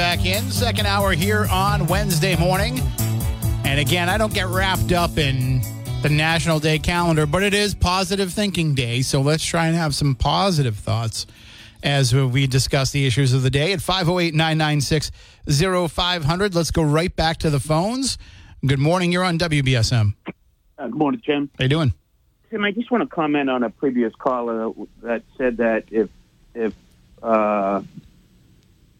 Back in. Second hour here on Wednesday morning. And again, I don't get wrapped up in the National Day calendar, but it is Positive Thinking Day. So let's try and have some positive thoughts as we discuss the issues of the day at 508 996 0500. Let's go right back to the phones. Good morning. You're on WBSM. Uh, good morning, Tim. How you doing? Tim, I just want to comment on a previous caller that said that if if uh,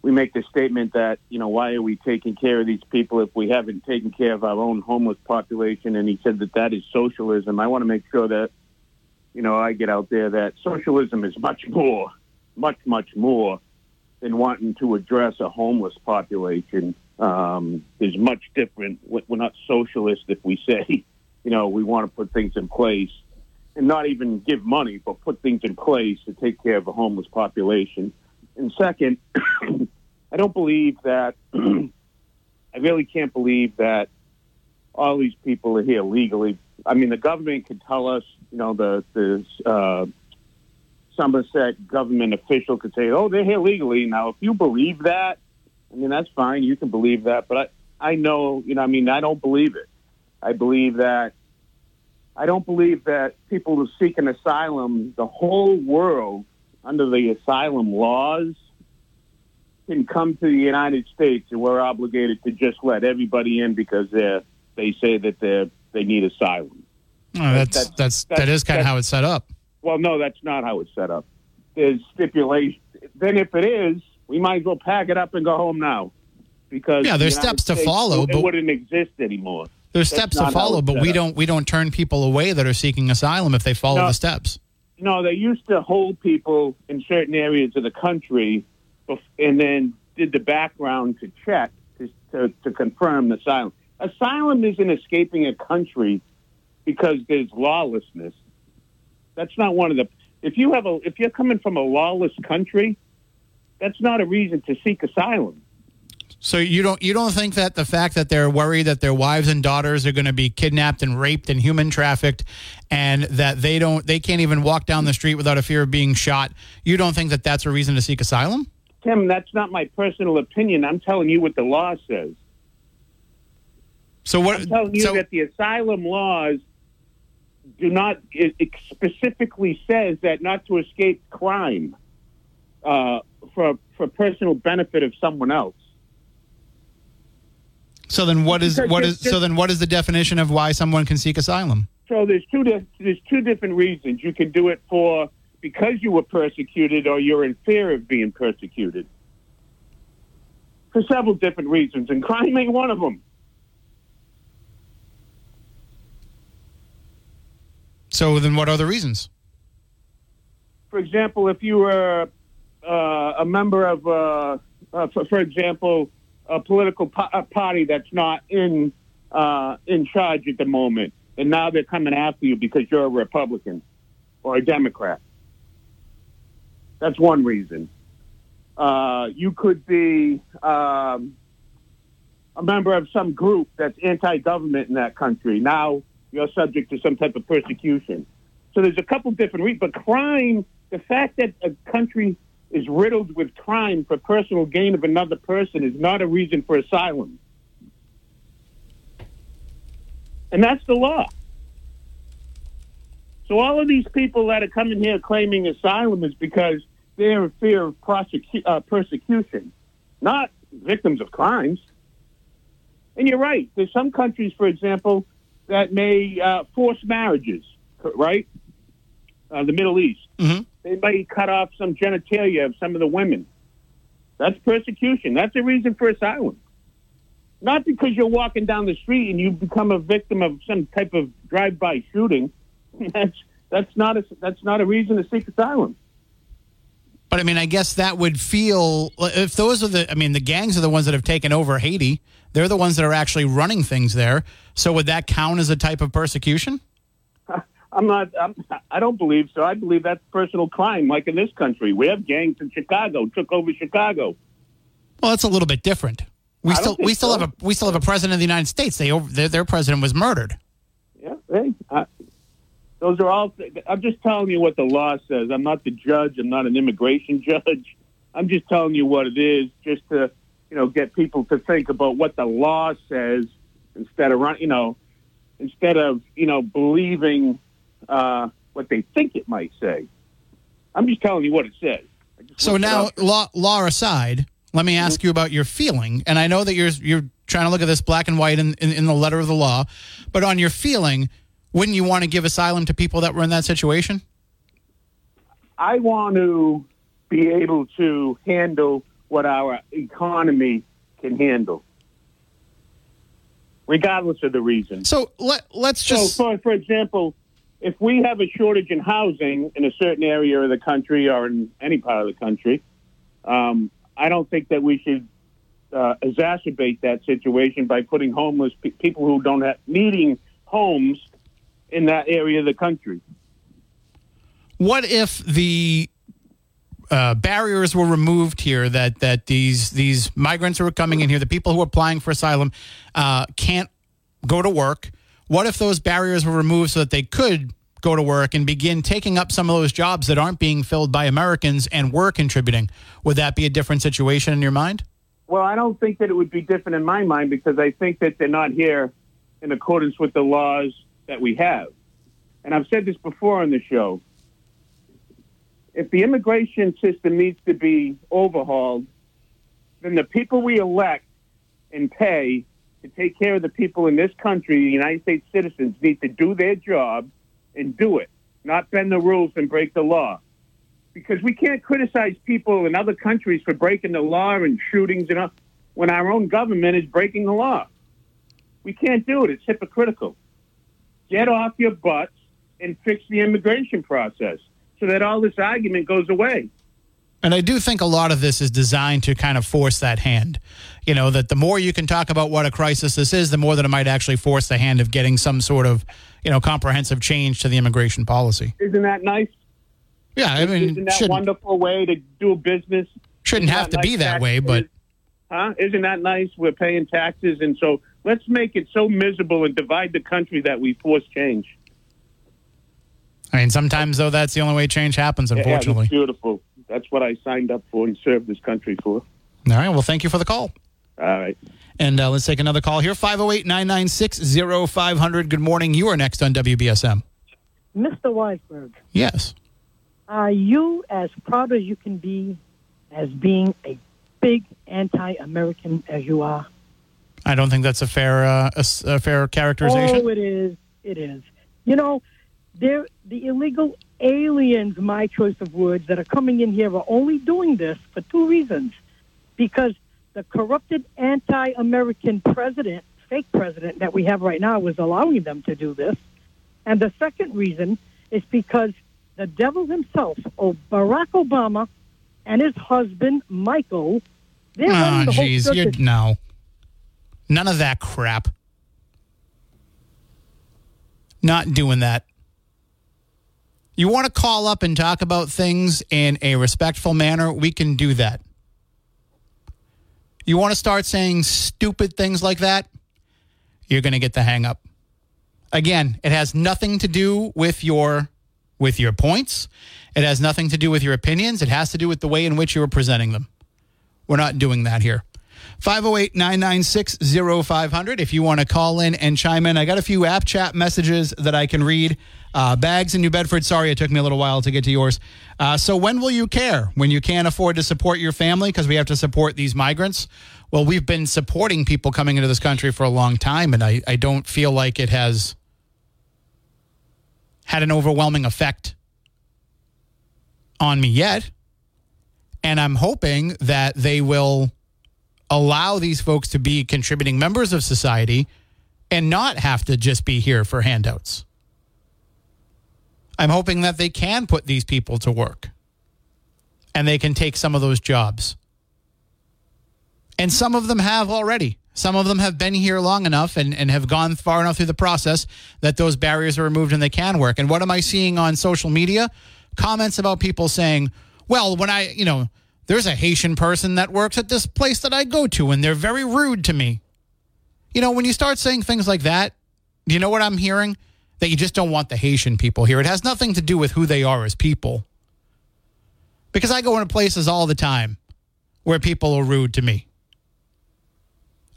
we make the statement that you know why are we taking care of these people if we haven't taken care of our own homeless population, and he said that that is socialism. I want to make sure that you know I get out there that socialism is much more, much much more than wanting to address a homeless population. Um, is much different. We're not socialist if we say you know we want to put things in place and not even give money, but put things in place to take care of a homeless population. And second, I don't believe that, I really can't believe that all these people are here legally. I mean, the government could tell us, you know, the, the uh, Somerset government official could say, oh, they're here legally. Now, if you believe that, I mean, that's fine. You can believe that. But I, I know, you know, I mean, I don't believe it. I believe that I don't believe that people who seek an asylum, the whole world, under the asylum laws, can come to the United States and we're obligated to just let everybody in because they they say that they they need asylum. Oh, that's, that's, that's, that's, that is kind of how it's set up. Well, no, that's not how it's set up. There's stipulation. Then if it is, we might as well pack it up and go home now. Because yeah, there's the steps States, to follow. It, but... wouldn't exist anymore. There's steps to follow, but we up. don't we don't turn people away that are seeking asylum if they follow no, the steps. No, they used to hold people in certain areas of the country, and then did the background to check to, to, to confirm asylum. Asylum isn't escaping a country because there's lawlessness. That's not one of the. If you have a if you're coming from a lawless country, that's not a reason to seek asylum. So you don't you don't think that the fact that they're worried that their wives and daughters are going to be kidnapped and raped and human trafficked and that they don't they can't even walk down the street without a fear of being shot, you don't think that that's a reason to seek asylum? Tim, that's not my personal opinion. I'm telling you what the law says. So what I'm telling you so, that the asylum laws do not it, it specifically says that not to escape crime uh, for for personal benefit of someone else. So then, what is what is so then what is the definition of why someone can seek asylum? So there's two there's two different reasons. You can do it for because you were persecuted or you're in fear of being persecuted. For several different reasons, and crime ain't one of them. So then, what are the reasons? For example, if you were uh, a member of, uh, uh, for, for example, a political po- party that's not in uh, in charge at the moment, and now they're coming after you because you're a Republican or a Democrat. That's one reason. Uh, you could be um, a member of some group that's anti-government in that country. Now you're subject to some type of persecution. So there's a couple different reasons. But crime, the fact that a country is riddled with crime for personal gain of another person is not a reason for asylum. And that's the law. So all of these people that are coming here claiming asylum is because they're in fear of prosecu- uh, persecution, not victims of crimes. And you're right. There's some countries, for example, that may uh, force marriages, right? Uh, the Middle East. Mm-hmm. They may cut off some genitalia of some of the women. That's persecution. That's a reason for asylum. not because you're walking down the street and you become a victim of some type of drive-by shooting. That's that's not a that's not a reason to seek asylum. But I mean, I guess that would feel if those are the. I mean, the gangs are the ones that have taken over Haiti. They're the ones that are actually running things there. So would that count as a type of persecution? I'm not. I'm, I don't believe so. I believe that's personal crime, like in this country. We have gangs in Chicago, took over Chicago. Well, that's a little bit different. We I still we still so. have a we still have a president of the United States. They over, their, their president was murdered. Yeah, hey, I, those are all. I'm just telling you what the law says. I'm not the judge. I'm not an immigration judge. I'm just telling you what it is, just to you know get people to think about what the law says instead of run. You know, instead of you know believing uh, what they think it might say. I'm just telling you what it says. So now, law, law aside, let me ask you about your feeling. And I know that you're you're trying to look at this black and white in, in, in the letter of the law, but on your feeling, wouldn't you want to give asylum to people that were in that situation? I want to be able to handle what our economy can handle, regardless of the reason. So let let's just so, for, for example, if we have a shortage in housing in a certain area of the country or in any part of the country, um, I don't think that we should uh, exacerbate that situation by putting homeless pe- people who don't have needing homes in that area of the country. what if the uh, barriers were removed here that that these these migrants who are coming in here, the people who are applying for asylum, uh, can't go to work? What if those barriers were removed so that they could go to work and begin taking up some of those jobs that aren't being filled by Americans and were contributing? Would that be a different situation in your mind? Well, I don't think that it would be different in my mind because I think that they're not here in accordance with the laws that we have. And I've said this before on the show. If the immigration system needs to be overhauled, then the people we elect and pay to take care of the people in this country, the United States citizens, need to do their job and do it, not bend the rules and break the law because we can't criticize people in other countries for breaking the law and shootings and all, when our own government is breaking the law. We can't do it. It's hypocritical. Get off your butts and fix the immigration process so that all this argument goes away. And I do think a lot of this is designed to kind of force that hand. You know, that the more you can talk about what a crisis this is, the more that it might actually force the hand of getting some sort of, you know, comprehensive change to the immigration policy. Isn't that nice? Yeah, I mean, Isn't that wonderful way to do business? shouldn't have to that be nice that way, but? Huh? Isn't that nice? We're paying taxes, and so let's make it so miserable and divide the country that we force change. I mean, sometimes though, that's the only way change happens. Yeah, Unfortunately. that's beautiful. That's what I signed up for and served this country for. All right. Well, thank you for the call. All right. And uh, let's take another call here 508 996 0500. Good morning. You are next on WBSM. Mr. Weisberg, Yes. are you as proud as you can be as being a big anti-American as you are? I don't think that's a fair, uh, a, s- a fair characterization. Oh, it is. It is. You know, they're, the illegal aliens, my choice of words, that are coming in here are only doing this for two reasons. Because the corrupted anti-American president, fake president that we have right now was allowing them to do this. And the second reason is because the devil himself, oh, Barack Obama, and his husband, Michael, they're Oh, the whole jeez. No. None of that crap. Not doing that. You want to call up and talk about things in a respectful manner? We can do that. You want to start saying stupid things like that? You're going to get the hang up. Again, it has nothing to do with your with your points. It has nothing to do with your opinions. It has to do with the way in which you are presenting them. We're not doing that here. 508 996 0500. If you want to call in and chime in, I got a few app chat messages that I can read. Uh, Bags in New Bedford, sorry it took me a little while to get to yours. Uh, so, when will you care? When you can't afford to support your family because we have to support these migrants? Well, we've been supporting people coming into this country for a long time, and I, I don't feel like it has had an overwhelming effect on me yet. And I'm hoping that they will allow these folks to be contributing members of society and not have to just be here for handouts. I'm hoping that they can put these people to work and they can take some of those jobs. And some of them have already. Some of them have been here long enough and, and have gone far enough through the process that those barriers are removed and they can work. And what am I seeing on social media? Comments about people saying, well, when I, you know, there's a Haitian person that works at this place that I go to and they're very rude to me. You know, when you start saying things like that, do you know what I'm hearing? That you just don't want the Haitian people here. It has nothing to do with who they are as people. Because I go into places all the time where people are rude to me.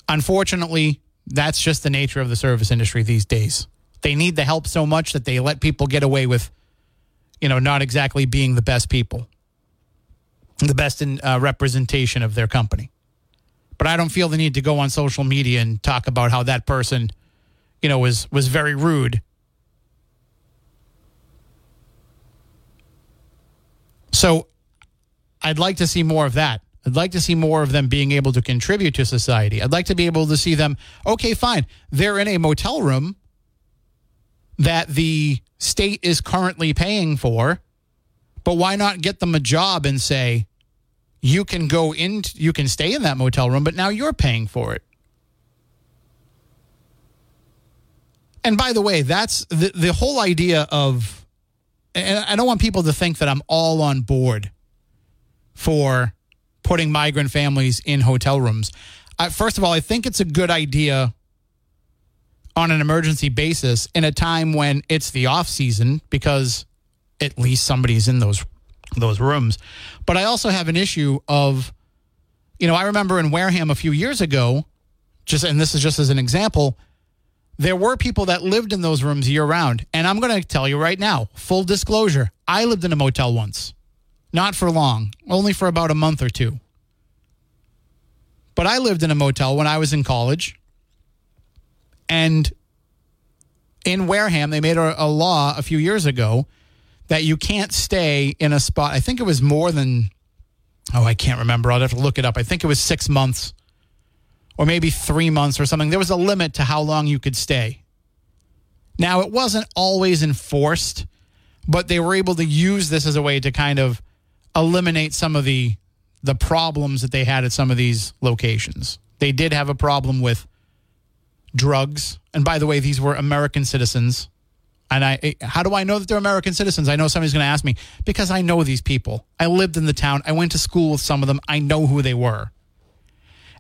Unfortunately, that's just the nature of the service industry these days. They need the help so much that they let people get away with, you know, not exactly being the best people, the best in uh, representation of their company. But I don't feel the need to go on social media and talk about how that person, you know, was was very rude. So I'd like to see more of that. I'd like to see more of them being able to contribute to society. I'd like to be able to see them, okay, fine. They're in a motel room that the state is currently paying for, but why not get them a job and say, you can go in, you can stay in that motel room, but now you're paying for it. And by the way, that's the, the whole idea of, and I don't want people to think that I'm all on board for putting migrant families in hotel rooms. Uh, first of all, I think it's a good idea on an emergency basis in a time when it's the off season because at least somebody's in those those rooms. But I also have an issue of you know, I remember in Wareham a few years ago, just and this is just as an example, there were people that lived in those rooms year round. And I'm going to tell you right now, full disclosure, I lived in a motel once. Not for long, only for about a month or two. But I lived in a motel when I was in college. And in Wareham, they made a, a, law a few years ago that you can't stay in a spot. I think it was more than, oh, I can't remember. I'll have to look it up. I think it was six months or maybe three months or something. There was a limit to how long you could stay. Now, it wasn't always enforced, but they were able to use this as a way to kind of eliminate some of the the problems that they had at some of these locations. They did have a problem with drugs, and by the way, these were American citizens. And I, eh, how do I know that they're American citizens? I know somebody's going to ask me because I know these people. I lived in the town. I went to school with some of them. I know who they were.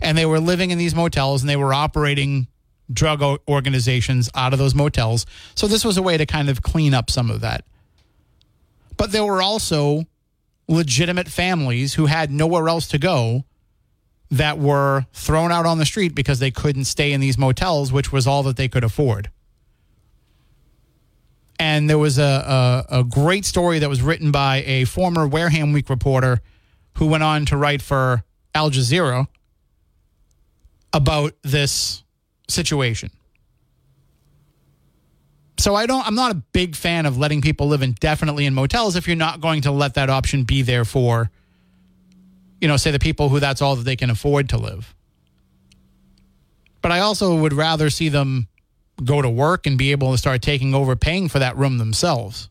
And they were living in these motels and they were operating drug organizations out of those motels. So this was a way to kind of clean up some of that. But there were also legitimate families who had nowhere else to go that were thrown out on the street because they couldn't stay in these motels, which was all that they could afford. And there was a, a, a great story that was written by a former Wareham Week reporter who went on to write for Al Jazeera about this situation. So I don't I'm not a big fan of letting people live indefinitely in motels if you're not going to let that option be there for you know, say the people who that's all that they can afford to live. But I also would rather see them go to work and be able to start taking over paying for that room themselves.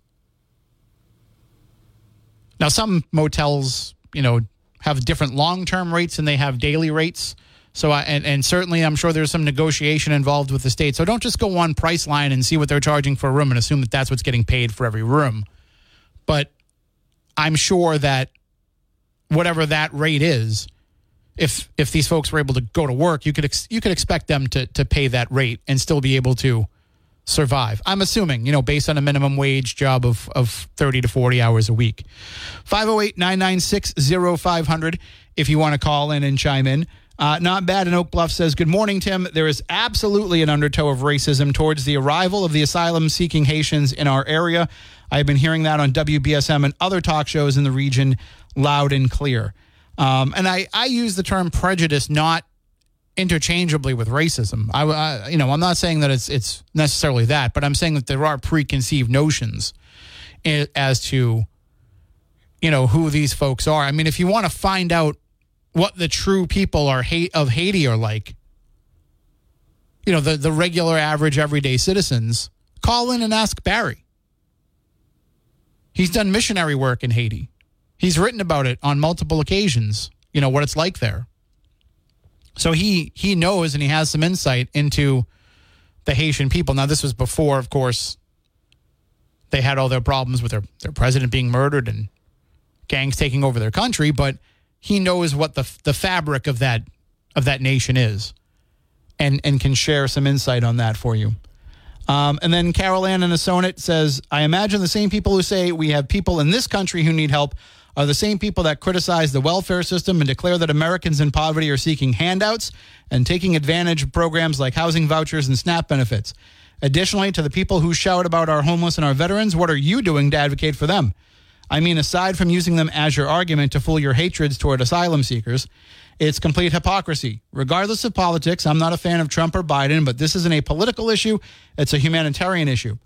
Now some motels, you know, have different long-term rates and they have daily rates. So, I, and, and certainly, I'm sure there's some negotiation involved with the state. So, don't just go on Priceline and see what they're charging for a room and assume that that's what's getting paid for every room. But I'm sure that whatever that rate is, if if these folks were able to go to work, you could ex, you could expect them to to pay that rate and still be able to survive. I'm assuming, you know, based on a minimum wage job of, of 30 to 40 hours a week. 508 996 0500 if you want to call in and chime in. Uh, not bad. And Oak Bluff says, Good morning, Tim. There is absolutely an undertow of racism towards the arrival of the asylum seeking Haitians in our area. I've been hearing that on WBSM and other talk shows in the region loud and clear. Um, and I, I use the term prejudice not interchangeably with racism. I, I, you know, I'm not saying that it's it's necessarily that, but I'm saying that there are preconceived notions as to, you know, who these folks are. I mean, if you want to find out what the true people are of Haiti are like, you know, the, the regular, average, everyday citizens, call in and ask Barry. He's done missionary work in Haiti. He's written about it on multiple occasions, you know, what it's like there. So he he knows and he has some insight into the Haitian people. Now this was before, of course, they had all their problems with their, their president being murdered and gangs taking over their country, but he knows what the the fabric of that of that nation is and and can share some insight on that for you. Um, and then Carol Ann in Acushnet says, I imagine the same people who say we have people in this country who need help are the same people that criticize the welfare system and declare that Americans in poverty are seeking handouts and taking advantage of programs like housing vouchers and SNAP benefits. Additionally, to the people who shout about our homeless and our veterans, what are you doing to advocate for them? I mean, aside from using them as your argument to fool your hatreds toward asylum seekers, it's complete hypocrisy. Regardless of politics, I'm not a fan of Trump or Biden, but this isn't a political issue, it's a humanitarian issue.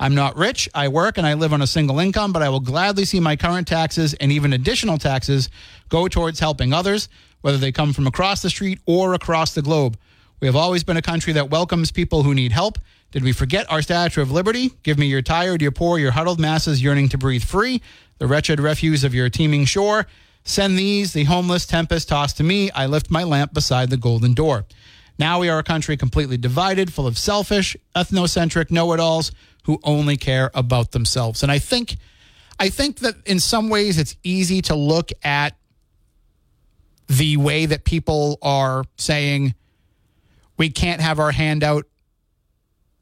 I'm not rich, I work, and I live on a single income, but I will gladly see my current taxes and even additional taxes go towards helping others, whether they come from across the street or across the globe. We have always been a country that welcomes people who need help. Did we forget our Statue of Liberty? Give me your tired, your poor, your huddled masses yearning to breathe free, the wretched refuse of your teeming shore. Send these, the homeless tempest tossed to me. I lift my lamp beside the golden door. Now we are a country completely divided, full of selfish, ethnocentric know-it-alls who only care about themselves. And I think I think that in some ways it's easy to look at the way that people are saying we can't have our handout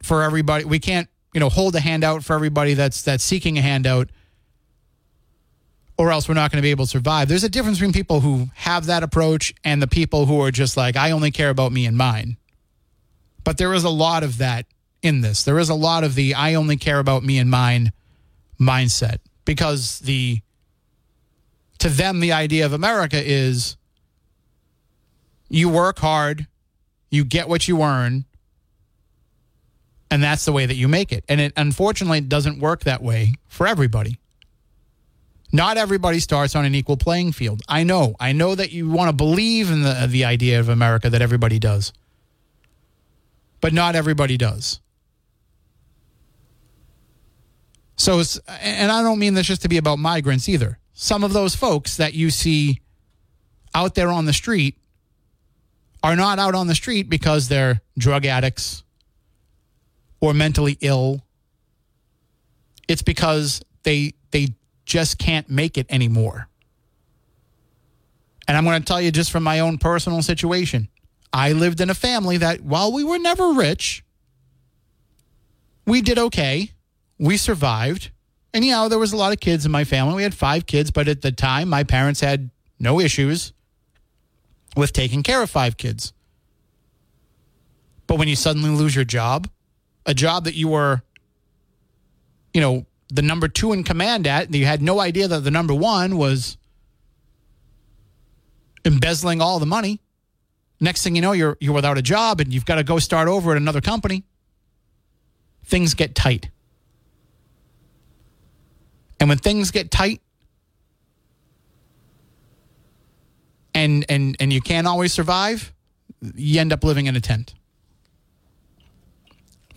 for everybody. We can't, you know, hold a handout for everybody that's that's seeking a handout or else we're not going to be able to survive. There's a difference between people who have that approach and the people who are just like I only care about me and mine. But there is a lot of that in this. There is a lot of the I only care about me and mine mindset because the to them the idea of America is you work hard, you get what you earn, and that's the way that you make it. And it unfortunately doesn't work that way for everybody. Not everybody starts on an equal playing field. I know. I know that you want to believe in the uh, the idea of America that everybody does. But not everybody does. So, and I don't mean this just to be about migrants either. Some of those folks that you see out there on the street are not out on the street because they're drug addicts or mentally ill. It's because they they just can't make it anymore. And I'm going to tell you just from my own personal situation. I lived in a family that while we were never rich, we did okay we survived. And, you know, there was a lot of kids in my family. We had five kids, but at the time, my parents had no issues with taking care of five kids. But when you suddenly lose your job, a job that you were, you know, the number two in command at, you had no idea that the number one was embezzling all the money. Next thing you know, you're you're without a job and you've got to go start over at another company. Things get tight. And when things get tight and and and you can't always survive, you end up living in a tent.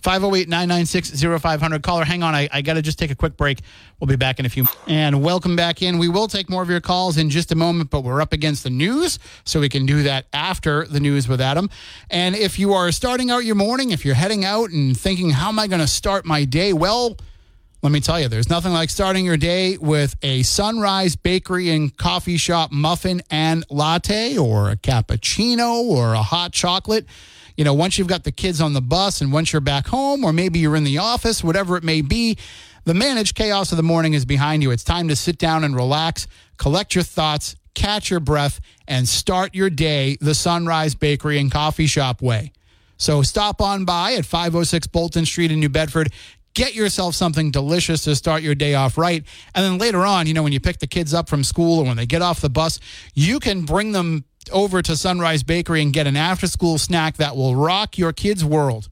508 996 0500. Caller, hang on. I, I got to just take a quick break. We'll be back in a few. And welcome back in. We will take more of your calls in just a moment, but we're up against the news, so we can do that after the news with Adam. And if you are starting out your morning, if you're heading out and thinking, how am I going to start my day? Well, let me tell you, there's nothing like starting your day with a sunrise bakery and coffee shop muffin and latte or a cappuccino or a hot chocolate. You know, once you've got the kids on the bus and once you're back home or maybe you're in the office, whatever it may be, the managed chaos of the morning is behind you. It's time to sit down and relax, collect your thoughts, catch your breath, and start your day the Sunrise Bakery and Coffee Shop way. So stop on by at 506 Bolton Street in New Bedford get yourself something delicious to start your day off right. And then later on, you know, when you pick the kids up from school or when they get off the bus, you can bring them over to Sunrise Bakery and get an after school snack that will rock your kids' world.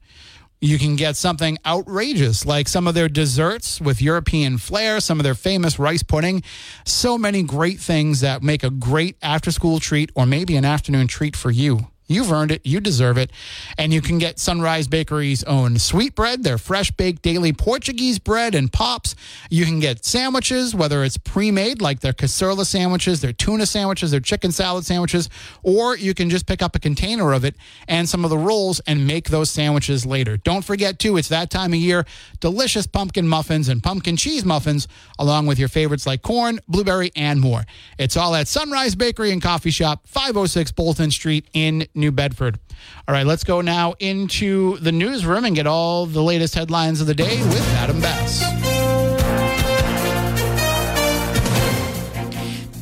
You can get something outrageous like some of their desserts with European flair, some of their famous rice pudding. So many great things that make a great after school treat or maybe an afternoon treat for you. You've earned it. You deserve it. And you can get Sunrise Bakery's own sweet bread, their fresh baked daily Portuguese bread and pops. You can get sandwiches, whether it's pre made, like their cacoila sandwiches, their tuna sandwiches, their chicken salad sandwiches, or you can just pick up a container of it and some of the rolls and make those sandwiches later. Don't forget, too, it's that time of year. Delicious pumpkin muffins and pumpkin cheese muffins, along with your favorites like corn, blueberry, and more. It's all at Sunrise Bakery and Coffee Shop, 506 Bolton Street in New Bedford. All right, let's go now into the newsroom and get all the latest headlines of the day with Adam Bass.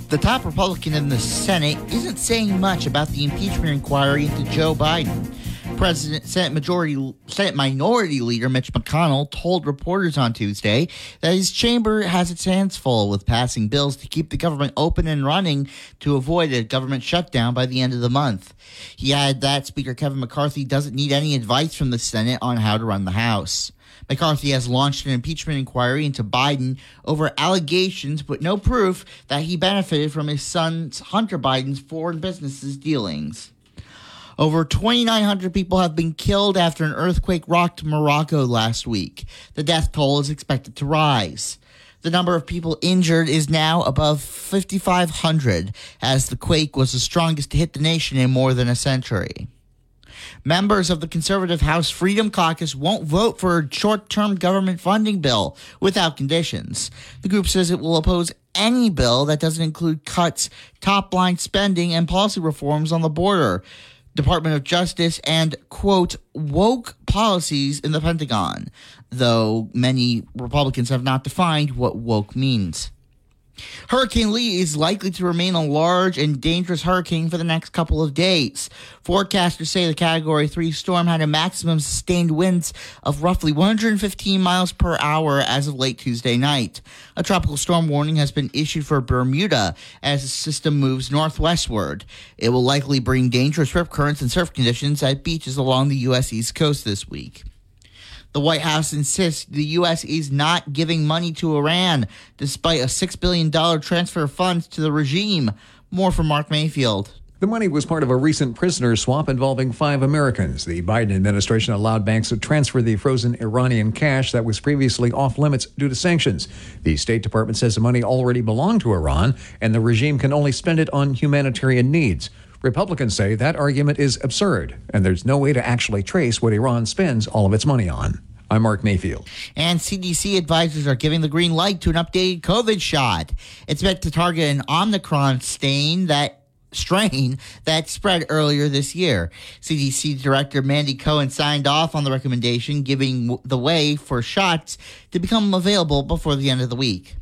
The top Republican in the Senate isn't saying much about the impeachment inquiry into Joe Biden. President Senate Majority Senate Minority Leader Mitch McConnell told reporters on Tuesday that his chamber has its hands full with passing bills to keep the government open and running to avoid a government shutdown by the end of the month. He added that Speaker Kevin McCarthy doesn't need any advice from the Senate on how to run the House. McCarthy has launched an impeachment inquiry into Biden over allegations, but no proof, that he benefited from his son Hunter Biden's foreign businesses dealings. Over 2,900 people have been killed after an earthquake rocked Morocco last week. The death toll is expected to rise. The number of people injured is now above 5,500, as the quake was the strongest to hit the nation in more than a century. Members of the conservative House Freedom Caucus won't vote for a short term government funding bill without conditions. The group says it will oppose any bill that doesn't include cuts, top line spending, and policy reforms on the border. Department of Justice and, quote, woke policies in the Pentagon, though many Republicans have not defined what woke means. Hurricane Lee is likely to remain a large and dangerous hurricane for the next couple of days. Forecasters say the Category 3 storm had a maximum sustained winds of roughly 115 miles per hour as of late Tuesday night. A tropical storm warning has been issued for Bermuda as the system moves northwestward. It will likely bring dangerous rip currents and surf conditions at beaches along the U.S. East Coast this week. The White House insists the U.S. is not giving money to Iran, despite a $6 billion transfer of funds to the regime. More from Mark Mayfield. The money was part of a recent prisoner swap involving five Americans. The Biden administration allowed banks to transfer the frozen Iranian cash that was previously off limits due to sanctions. The State Department says the money already belonged to Iran, and the regime can only spend it on humanitarian needs. Republicans say that argument is absurd, and there's no way to actually trace what Iran spends all of its money on. I'm Mark Mayfield. And CDC advisors are giving the green light to an updated COVID shot. It's meant to target an Omicron stain that strain that spread earlier this year. CDC Director Mandy Cohen signed off on the recommendation, giving the way for shots to become available before the end of the week.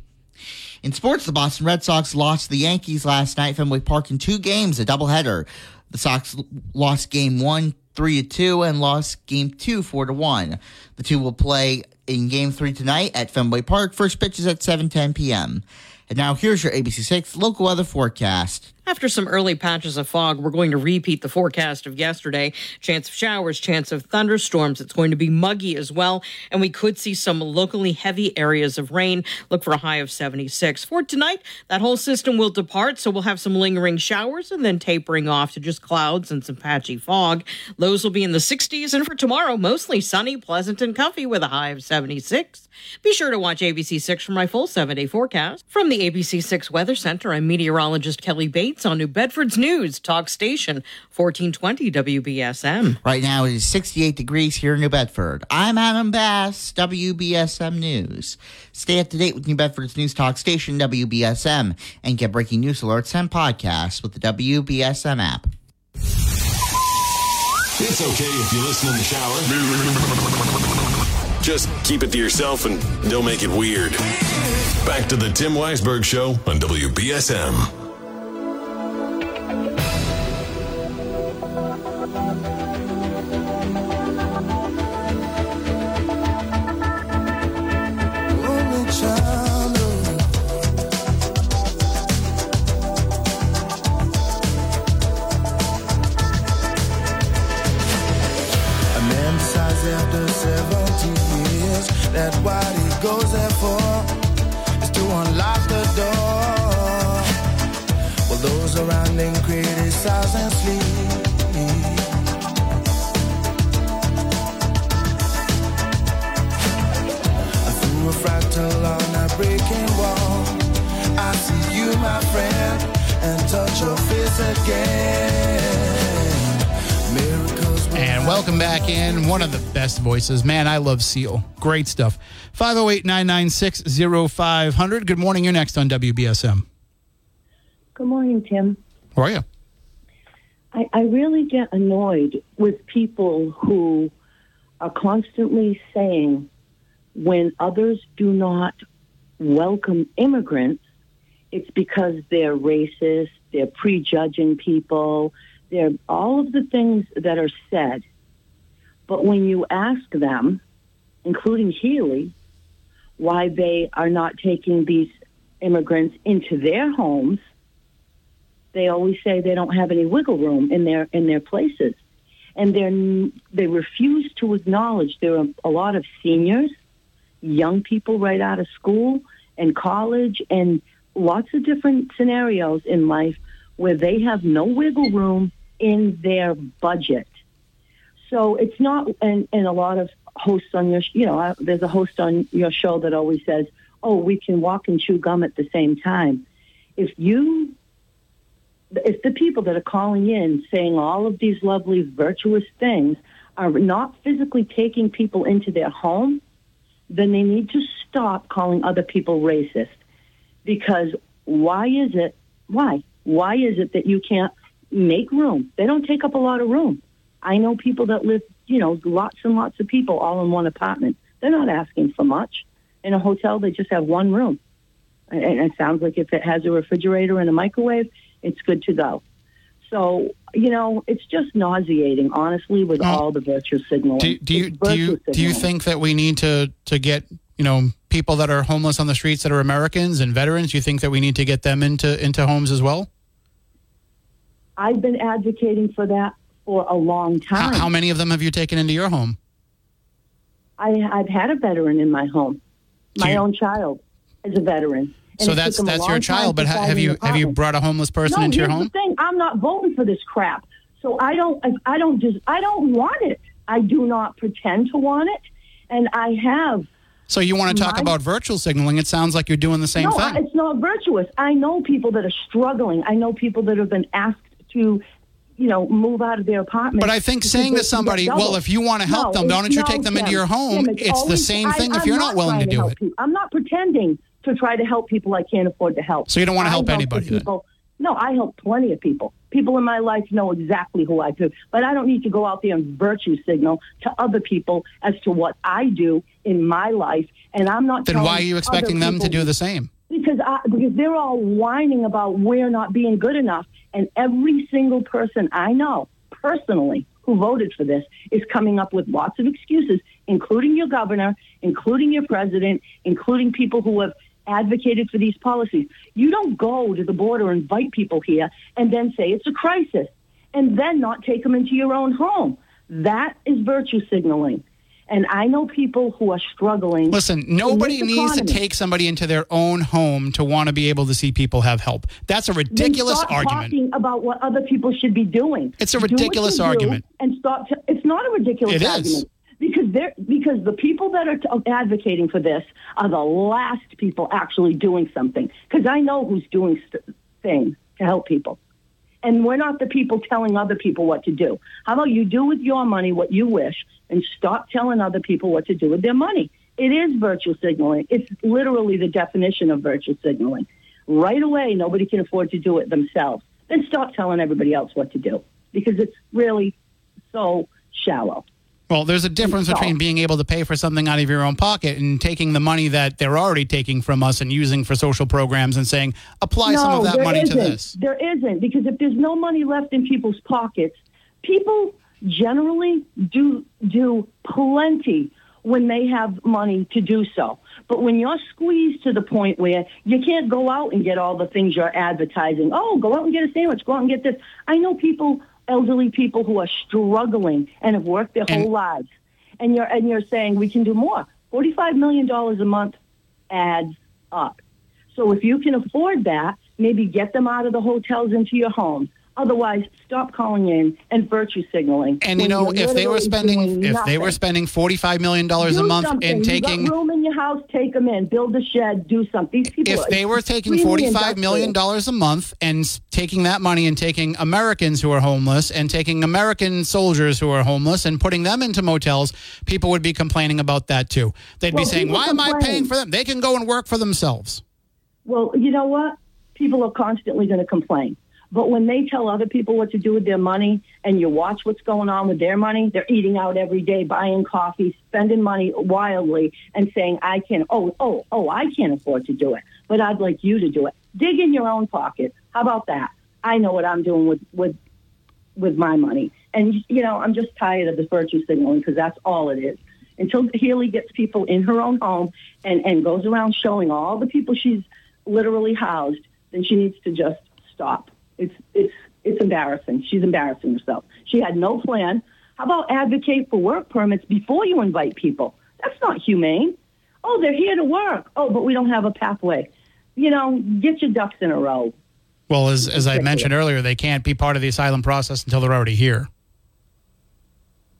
In sports, the Boston Red Sox lost the Yankees last night at Fenway Park in two games, a doubleheader. The Sox lost game one, three to two, and lost game two, four to one. The two will play in game three tonight at Fenway Park. First pitch is at 7:10 p.m. And now here's your ABC6 local weather forecast. After some early patches of fog, we're going to repeat the forecast of yesterday. Chance of showers, chance of thunderstorms. It's going to be muggy as well, and we could see some locally heavy areas of rain. Look for a high of 76. For tonight, that whole system will depart, so we'll have some lingering showers and then tapering off to just clouds and some patchy fog. Lows will be in the 60s, and for tomorrow, mostly sunny, pleasant, and comfy with a high of 76. Be sure to watch ABC6 for my full seven day forecast. From the ABC6 Weather Center, I'm meteorologist Kelly Bates on New Bedford's News Talk Station, 1420 WBSM. Right now it is 68 degrees here in New Bedford. I'm Adam Bass, WBSM News. Stay up to date with New Bedford's News Talk Station, WBSM, and get breaking news alerts and podcasts with the WBSM app. It's okay if you listen in the shower. Just keep it to yourself and don't make it weird. Back to the Tim Weisberg Show on WBSM. Best voices. Man, I love Seal. Great stuff. 508 996 0500. Good morning. You're next on WBSM. Good morning, Tim. How are you? I, I really get annoyed with people who are constantly saying when others do not welcome immigrants, it's because they're racist, they're prejudging people, they're all of the things that are said. But when you ask them, including Healey, why they are not taking these immigrants into their homes, they always say they don't have any wiggle room in their in their places, and they they refuse to acknowledge there are a lot of seniors, young people right out of school and college, and lots of different scenarios in life where they have no wiggle room in their budget. So it's not, and, and a lot of hosts on your, you know, uh, there's a host on your show that always says, "Oh, we can walk and chew gum at the same time." If you if the people that are calling in saying all of these lovely virtuous things are not physically taking people into their home, then they need to stop calling other people racist. Because why is it, why? Why is it that you can't make room? They don't take up a lot of room. I know people that live, you know, lots and lots of people all in one apartment. They're not asking for much. In a hotel, they just have one room. And it sounds like if it has a refrigerator and a microwave, it's good to go. So, you know, it's just nauseating, honestly, with Well, all the virtue signaling. Do, do you do you virtue do you think that we need to to get you know people that are homeless on the streets that are Americans and veterans? Do you think that we need to get them into into homes as well? I've been advocating for that for a long time. how many of them have you taken into your home? I, I've had a veteran in my home. Do My you- own child is a veteran. And so that's took him a that's your child, but have you have you brought a homeless person no, into your home? the thing. I'm not voting for this crap. So I don't. I, don't. Just, I don't want it. I do not pretend to want it, and I have. So you want to talk My- about virtual signaling? It sounds like you're doing the same no, thing. it's not virtuous. I know people that are struggling. I know people that have been asked to, you know, move out of their apartment. But I think saying to somebody, "Well, if you want to help them, don't you take them into your home?" It's the same thing if you're not willing to do it. I'm not pretending to try to help people I can't afford to help. So you don't wanna I help anybody then? People, no, I help plenty of people. People in my life know exactly who I do, but I don't need to go out there and virtue signal to other people as to what I do in my life. And I'm not. Then why are you expecting them to do the same? because I, because they're all whining about we're not being good enough, and every single person I know personally who voted for this is coming up with lots of excuses, including your governor, including your president, including people who have advocated for these policies. You don't go to the border, and invite people here, and then say it's a crisis, and then not take them into your own home. That is virtue signaling. And I know people who are struggling. Listen, nobody needs to take somebody into their own home to want to be able to see people have help. That's a ridiculous stop argument. Talking about what other people should be doing. It's a ridiculous do argument. And stop. T- it's not a ridiculous It is. argument because they're because the people that are t- oh, advocating for this are the last people actually doing something. Because I know who's doing st- things to help people. And we're not the people telling other people what to do. How about you do with your money what you wish and stop telling other people what to do with their money? It is virtue signaling. It's literally the definition of virtue signaling. Right away, nobody can afford to do it themselves. Then stop telling everybody else what to do because it's really so shallow. Well, there's a difference between being able to pay for something out of your own pocket and taking the money that they're already taking from us and using for social programs and saying, apply some of that money to isn't. this. There isn't because if there's no money left in people's pockets, people generally do do plenty when they have money to do so. But when you're squeezed to the point where you can't go out and get all the things you're advertising, oh, go out and get a sandwich, go out and get this. I know people, elderly people who are struggling and have worked their And- whole lives. and you're and you're saying we can do more. Forty-five million dollars a month adds up. So if you can afford that, maybe get them out of the hotels into your homes. Otherwise, stop calling in and virtue signaling. And you know, if they were spending if they were spending forty five million dollars a month something. and taking room in your house, take them in. Build a shed, do something. These people if they were taking forty five million dollars a month and taking that money and taking Americans who are homeless and taking American soldiers who are homeless and putting them into motels, people would be complaining about that too. They'd Well, be saying, "Why am I paying for them? They can go and work for themselves." Well, you know what? People are constantly going to complain. But when they tell other people what to do with their money and you watch what's going on with their money, they're eating out every day, buying coffee, spending money wildly and saying, I can't, oh, oh, oh, I can't afford to do it, but I'd like you to do it. Dig in your own pocket. How about that? I know what I'm doing with, with, with my money. And, you know, I'm just tired of the virtue signaling because that's all it is. Until Healey gets people in her own home and, and goes around showing all the people she's literally housed, then she needs to just stop. It's it's it's embarrassing. She's embarrassing herself. She had no plan. How about advocate for work permits before you invite people? That's not humane. Oh, they're here to work. Oh, but we don't have a pathway. You know, get your ducks in a row. Well, as as I mentioned earlier, they can't be part of the asylum process until they're already here.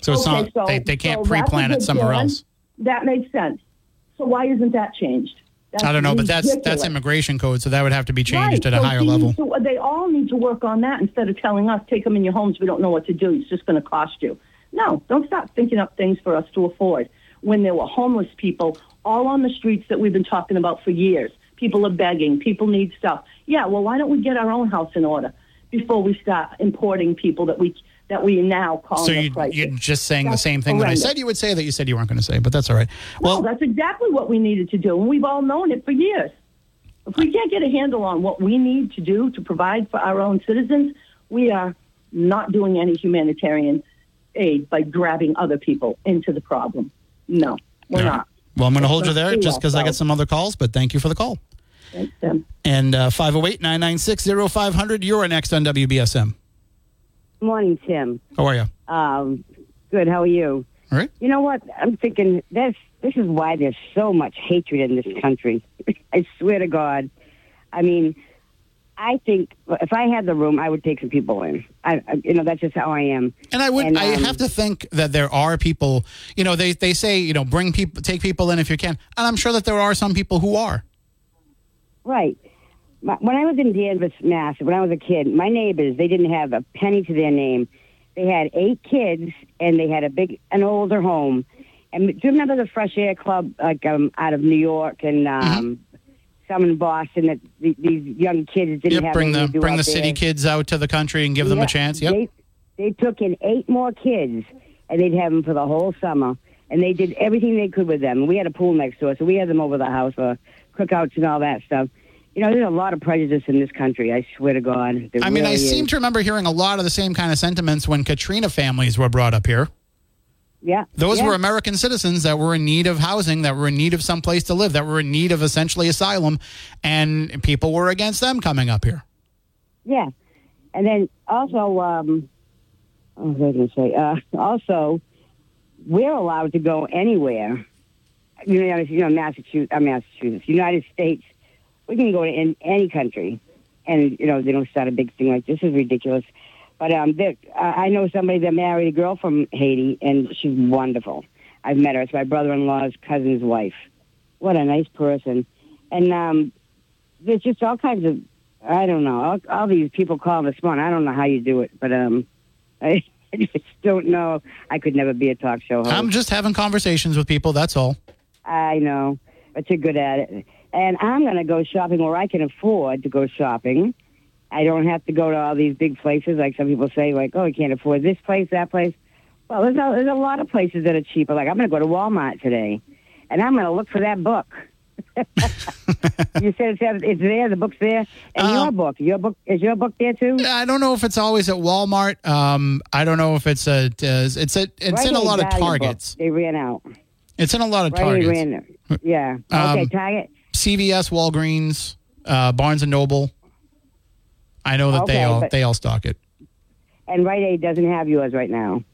So it's Okay, not so- they, they can't so pre-plan it somewhere plan. else. That makes sense. So why isn't that changed? That's I don't know, but that's that's immigration code, so that would have to be changed Right, at a higher level. to- they all need to work on that instead of telling us, take them in your homes. We don't know what to do. It's just going to cost you. No, don't stop thinking up things for us to afford. When there were homeless people all on the streets that we've been talking about for years, people are begging, people need stuff. Yeah, well, why don't we get our own house in order before we start importing people that we that we now call So you, you're just saying That's the same thing that I said you would say that you said you weren't going to say, but that's all right. Well, Well, that's exactly what we needed to do, and we've all known it for years. If we can't get a handle on what we need to do to provide for our own citizens, we are not doing any humanitarian aid by grabbing other people into the problem. No, we're right. not. well, I'm going to hold you there just because I got some other calls, but thank you for the call. Thanks, Tim. And uh, 508 996 0500, you're next on WBSM. Morning, Tim. How are you? Um, good. How are you? All right. You know what? I'm thinking this. This is why there's so much hatred in this country. I swear to God. I mean, I think if I had the room, I would take some people in. I, I you know, that's just how I am. And I would, And, I um, have to think that there are people, you know, they, they say, you know, bring people, take people in if you can. And I'm sure that there are some people who are. Right. When I was in Danvers, Mass, when I was a kid, my neighbors they didn't have a penny to their name. They had eight kids, and they had a big, an older home. And do you remember the Fresh Air Club, like um, out of New York and um, Mm-hmm. some in Boston? That the, these young kids didn't Yep, have bring the to bring the city there. kids out to the country and give them a chance. Yep. They, they took in eight more kids, and they'd have them for the whole summer. And they did everything they could with them. We had a pool next door, so we had them over the house for cookouts and all that stuff. You know, there's a lot of prejudice in this country. I swear to God. I mean, I seem is. to remember hearing a lot of the same kind of sentiments when Katrina families were brought up here. Yeah, Those yeah. were American citizens that were in need of housing, that were in need of some place to live, that were in need of essentially asylum, and people were against them coming up here. Yeah, and then also, um, what was I going to say? Uh, also, we're allowed to go anywhere. You know, you know, Massachusetts, uh, Massachusetts, United States. We can go to in, any country, and you know they don't start a big thing like this. Is ridiculous. But um, there, I I know somebody that married a girl from Haiti, and she's wonderful. I've met her. It's my brother-in-law's cousin's wife. What a nice person. And um, there's just all kinds of I don't know. All, all these people call this morning. I don't know how you do it, but um, I, I just don't know. I could never be a talk show host. I'm just having conversations with people. That's all. I know, but you're good at it. And I'm going to go shopping where I can afford to go shopping. I don't have to go to all these big places like some people say, like, oh, I can't afford this place, that place. Well, there's a, there's a lot of places that are cheaper. Like, I'm going to go to Walmart today, and I'm going to look for that book. you said it's, it's there, the book's there, and Um, your book, your book is your book there too. I don't know if it's always at Walmart. Um, I don't know if it's a it's a, it's it's Rite in a lot of Targets. book. They ran out. It's in a lot of Right, Targets. ran. Yeah. Um, Okay, Target. CVS, Walgreens, uh, Barnes and Noble. I know that they all they all stock it. And Rite Aid doesn't have yours right now.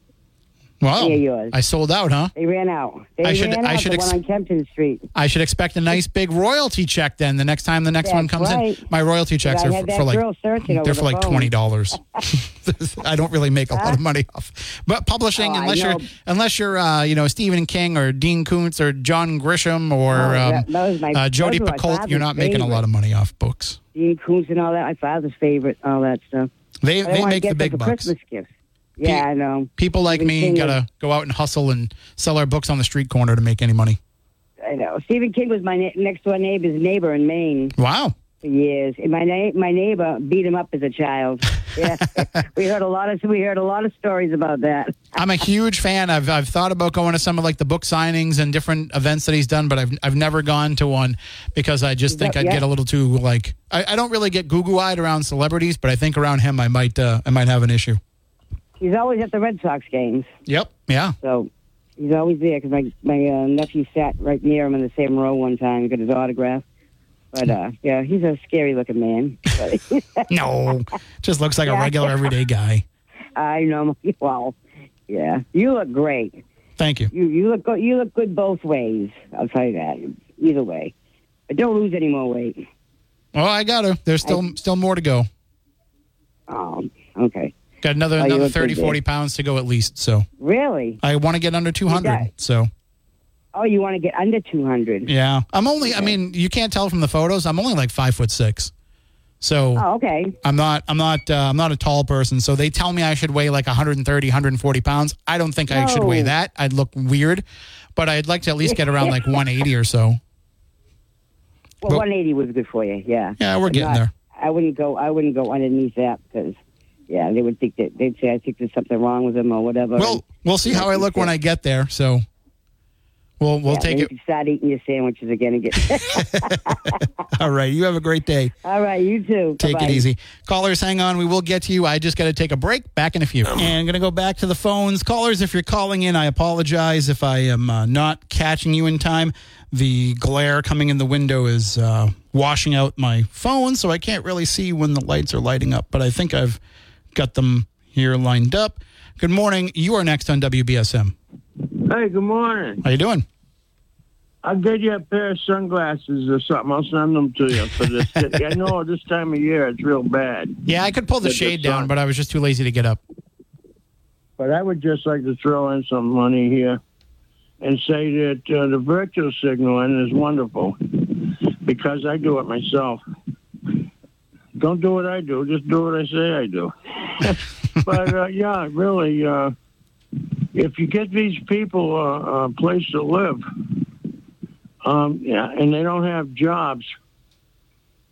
Wow. Yours? I sold out, huh? They ran out. They I should- ran I out. should the ex- one on Kempton Street. I should expect a nice big royalty check then. The next time the next one comes right. in, my royalty checks I are had for, that for like searching over they're for the like phone. twenty dollars. I don't really make a lot of money off, but publishing Oh, I unless you're know. unless you're uh, you know Stephen King or Dean Koontz or John Grisham or Oh, um, that- that was my- uh, Jodi those were my Picoult, you're not making a lot of money off books. Dean Koontz and all that. My father's favorite, all that stuff. They But I they wanna make get the them big for bucks. Christmas gifts. Yeah, I know. People like Stephen me King gotta was- go out and hustle and sell our books on the street corner to make any money. I know. Stephen King was my ne- next door neighbor's neighbor in Maine Wow. for years. And my na- my neighbor beat him up as a child. Yeah, we heard a lot of we heard a lot of stories about that. I'm a huge fan. I've I've thought about going to some of like the book signings and different events that he's done, but I've I've never gone to one because I just think I'd yeah. get a little too like I, I don't really get goo goo eyed around celebrities, but I think around him I might uh, I might have an issue. He's always at the Red Sox games, Yep. Yeah. so he's always there because my my uh, nephew sat right near him in the same row one time and got his autograph. But uh, yeah, he's a scary looking man. No, just looks like a Yeah. regular everyday guy. I know. Well, yeah, you look great. Thank you. You you look good. You look good both ways. I'll tell you that. Either way, but don't lose any more weight. Oh, I got to. There's still still more to go. Um, okay. Got another another look 30, 40 pounds to go at least. So Really? I want to get under 200. got- So Oh, you want to get under two hundred? yeah, I'm only. I mean, you can't tell from the photos. I'm only like five foot six. So Oh, okay. I'm not. I'm not. Uh, I'm not a tall person. So they tell me I should weigh like 130, 140 pounds. I don't think I should weigh that. I'd look weird, but I'd like to at least get around like 180 or so. Well, But- one eighty was good for you. Yeah. Yeah, we're But getting not- there. I wouldn't go. I wouldn't go underneath that because, yeah, they would think that they'd say I think there's something wrong with him or whatever. Well, we'll see how I look when I get there. So we'll we'll yeah, take it. You start eating your sandwiches again and get. All right. You have a great day. All right, you too. Take Bye-bye. it easy. Callers, hang on. We will get to you. I just got to take a break. Back in a few. And going to go back to the phones. Callers, if you're calling in, I apologize if I am uh, not catching you in time. The glare coming in the window is uh, washing out my phone, so I can't really see when the lights are lighting up, but I think I've got them here lined up. Good morning. You are next on WBSM. Hey, good morning. How you doing? I'll get you a pair of sunglasses or something. I'll send them to you for this. I know this time of year it's real bad, Yeah, I could pull the shade good down, but I was just too lazy to get up. but I would just like to throw in some money here and say that uh, the virtual signaling is wonderful because I do it myself. Don't do what I do, just do what I say I do. but uh, yeah, really, uh, if you get these people uh, a place to live, um, yeah, and they don't have jobs,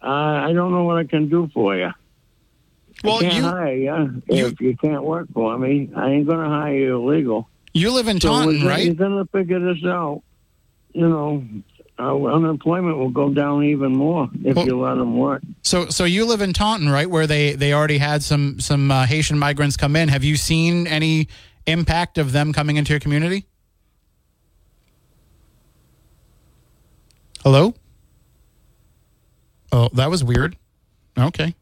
uh, I don't know what I can do for you. Well, I can't you- hire you you- if you can't work for me. I ain't going to hire you illegal. You live in So right? You're going to figure this out. You know, uh, unemployment will go down even more if Well- you let them work. So, so you live in Taunton, right, where they they already had some some uh, Haitian migrants come in. Have you seen any impact of them coming into your community? Hello. Oh, that was weird. Okay.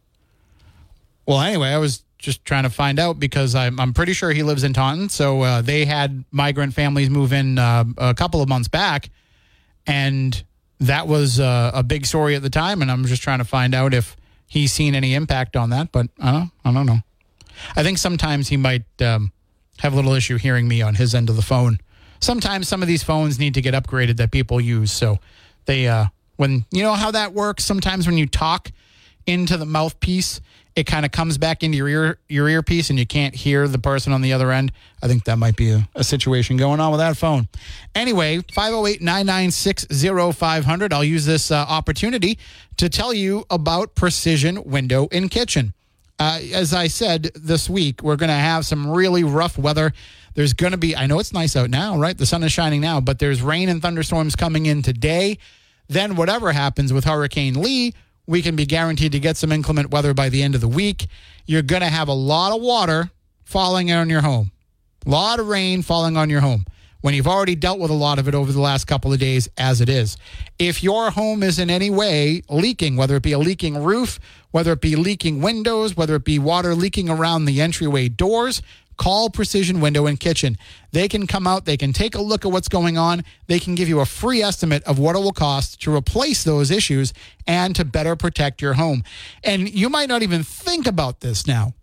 Well, anyway, I was just trying to find out because I'm I'm pretty sure he lives in Taunton. So uh, they had migrant families move in uh, a couple of months back, and that was uh, a big story at the time. And I'm just trying to find out if he's seen any impact on that. But I don't I don't know. I think sometimes he might um, have a little issue hearing me on his end of the phone. Sometimes some of these phones need to get upgraded that people use. So they uh, when you know how that works. Sometimes when you talk into the mouthpiece, it kind of comes back into your ear your earpiece, and you can't hear the person on the other end. I think that might be a, a situation going on with that phone. Anyway, 508-996-0500. I'll use this uh, opportunity to tell you about Precision Window and Kitchen. Uh, as I said this week, we're going to have some really rough weather. There's going to be, I know it's nice out now, right? The sun is shining now, but there's rain and thunderstorms coming in today. Then, whatever happens with Hurricane Lee, we can be guaranteed to get some inclement weather by the end of the week. You're going to have a lot of water falling on your home, a lot of rain falling on your home when you've already dealt with a lot of it over the last couple of days as it is. If your home is in any way leaking, whether it be a leaking roof, whether it be leaking windows, whether it be water leaking around the entryway doors, call Precision Window and Kitchen. They can come out, they can take a look at what's going on, they can give you a free estimate of what it will cost to replace those issues and to better protect your home. And you might not even think about this now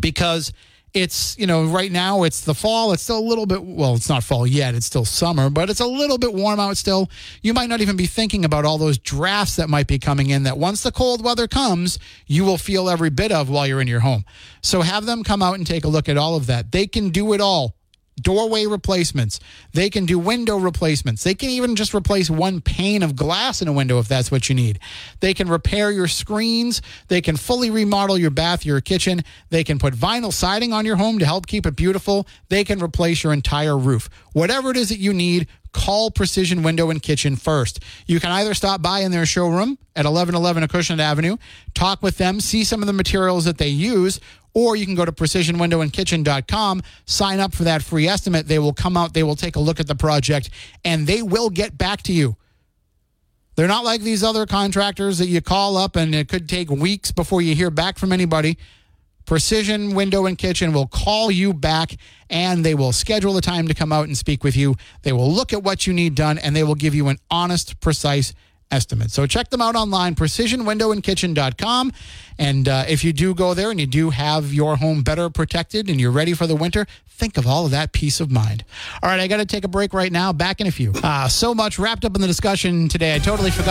because it's you know right now it's the fall. It's still a little bit well it's not fall yet. It's still summer but it's a little bit warm out still. You might not even be thinking about all those drafts that might be coming in that once the cold weather comes you will feel every bit of while you're in your home. So have them come out and take a look at all of that. They can do it all doorway replacements. They can do window replacements. They can even just replace one pane of glass in a window if that's what you need. They can repair your screens. They can fully remodel your bath, your kitchen. They can put vinyl siding on your home to help keep it beautiful. They can replace your entire roof. Whatever it is that you need, call Precision Window and Kitchen first. You can either stop by in their showroom at 1111 Acushnet Avenue, talk with them, see some of the materials that they use, or you can go to precisionwindowandkitchen.com, sign up for that free estimate. They will come out, they will take a look at the project, and they will get back to you. They're not like these other contractors that you call up and it could take weeks before you hear back from anybody. Precision Window and Kitchen will call you back and they will schedule a time to come out and speak with you. They will look at what you need done and they will give you an honest, precise estimate. So check them out online, precisionwindowandkitchen.com. And uh, if you do go there and you do have your home better protected and you're ready for the winter, think of all of that peace of mind. All right, I got to take a break right now. Back in a few. Uh, so much wrapped up in the discussion today. I totally forgot.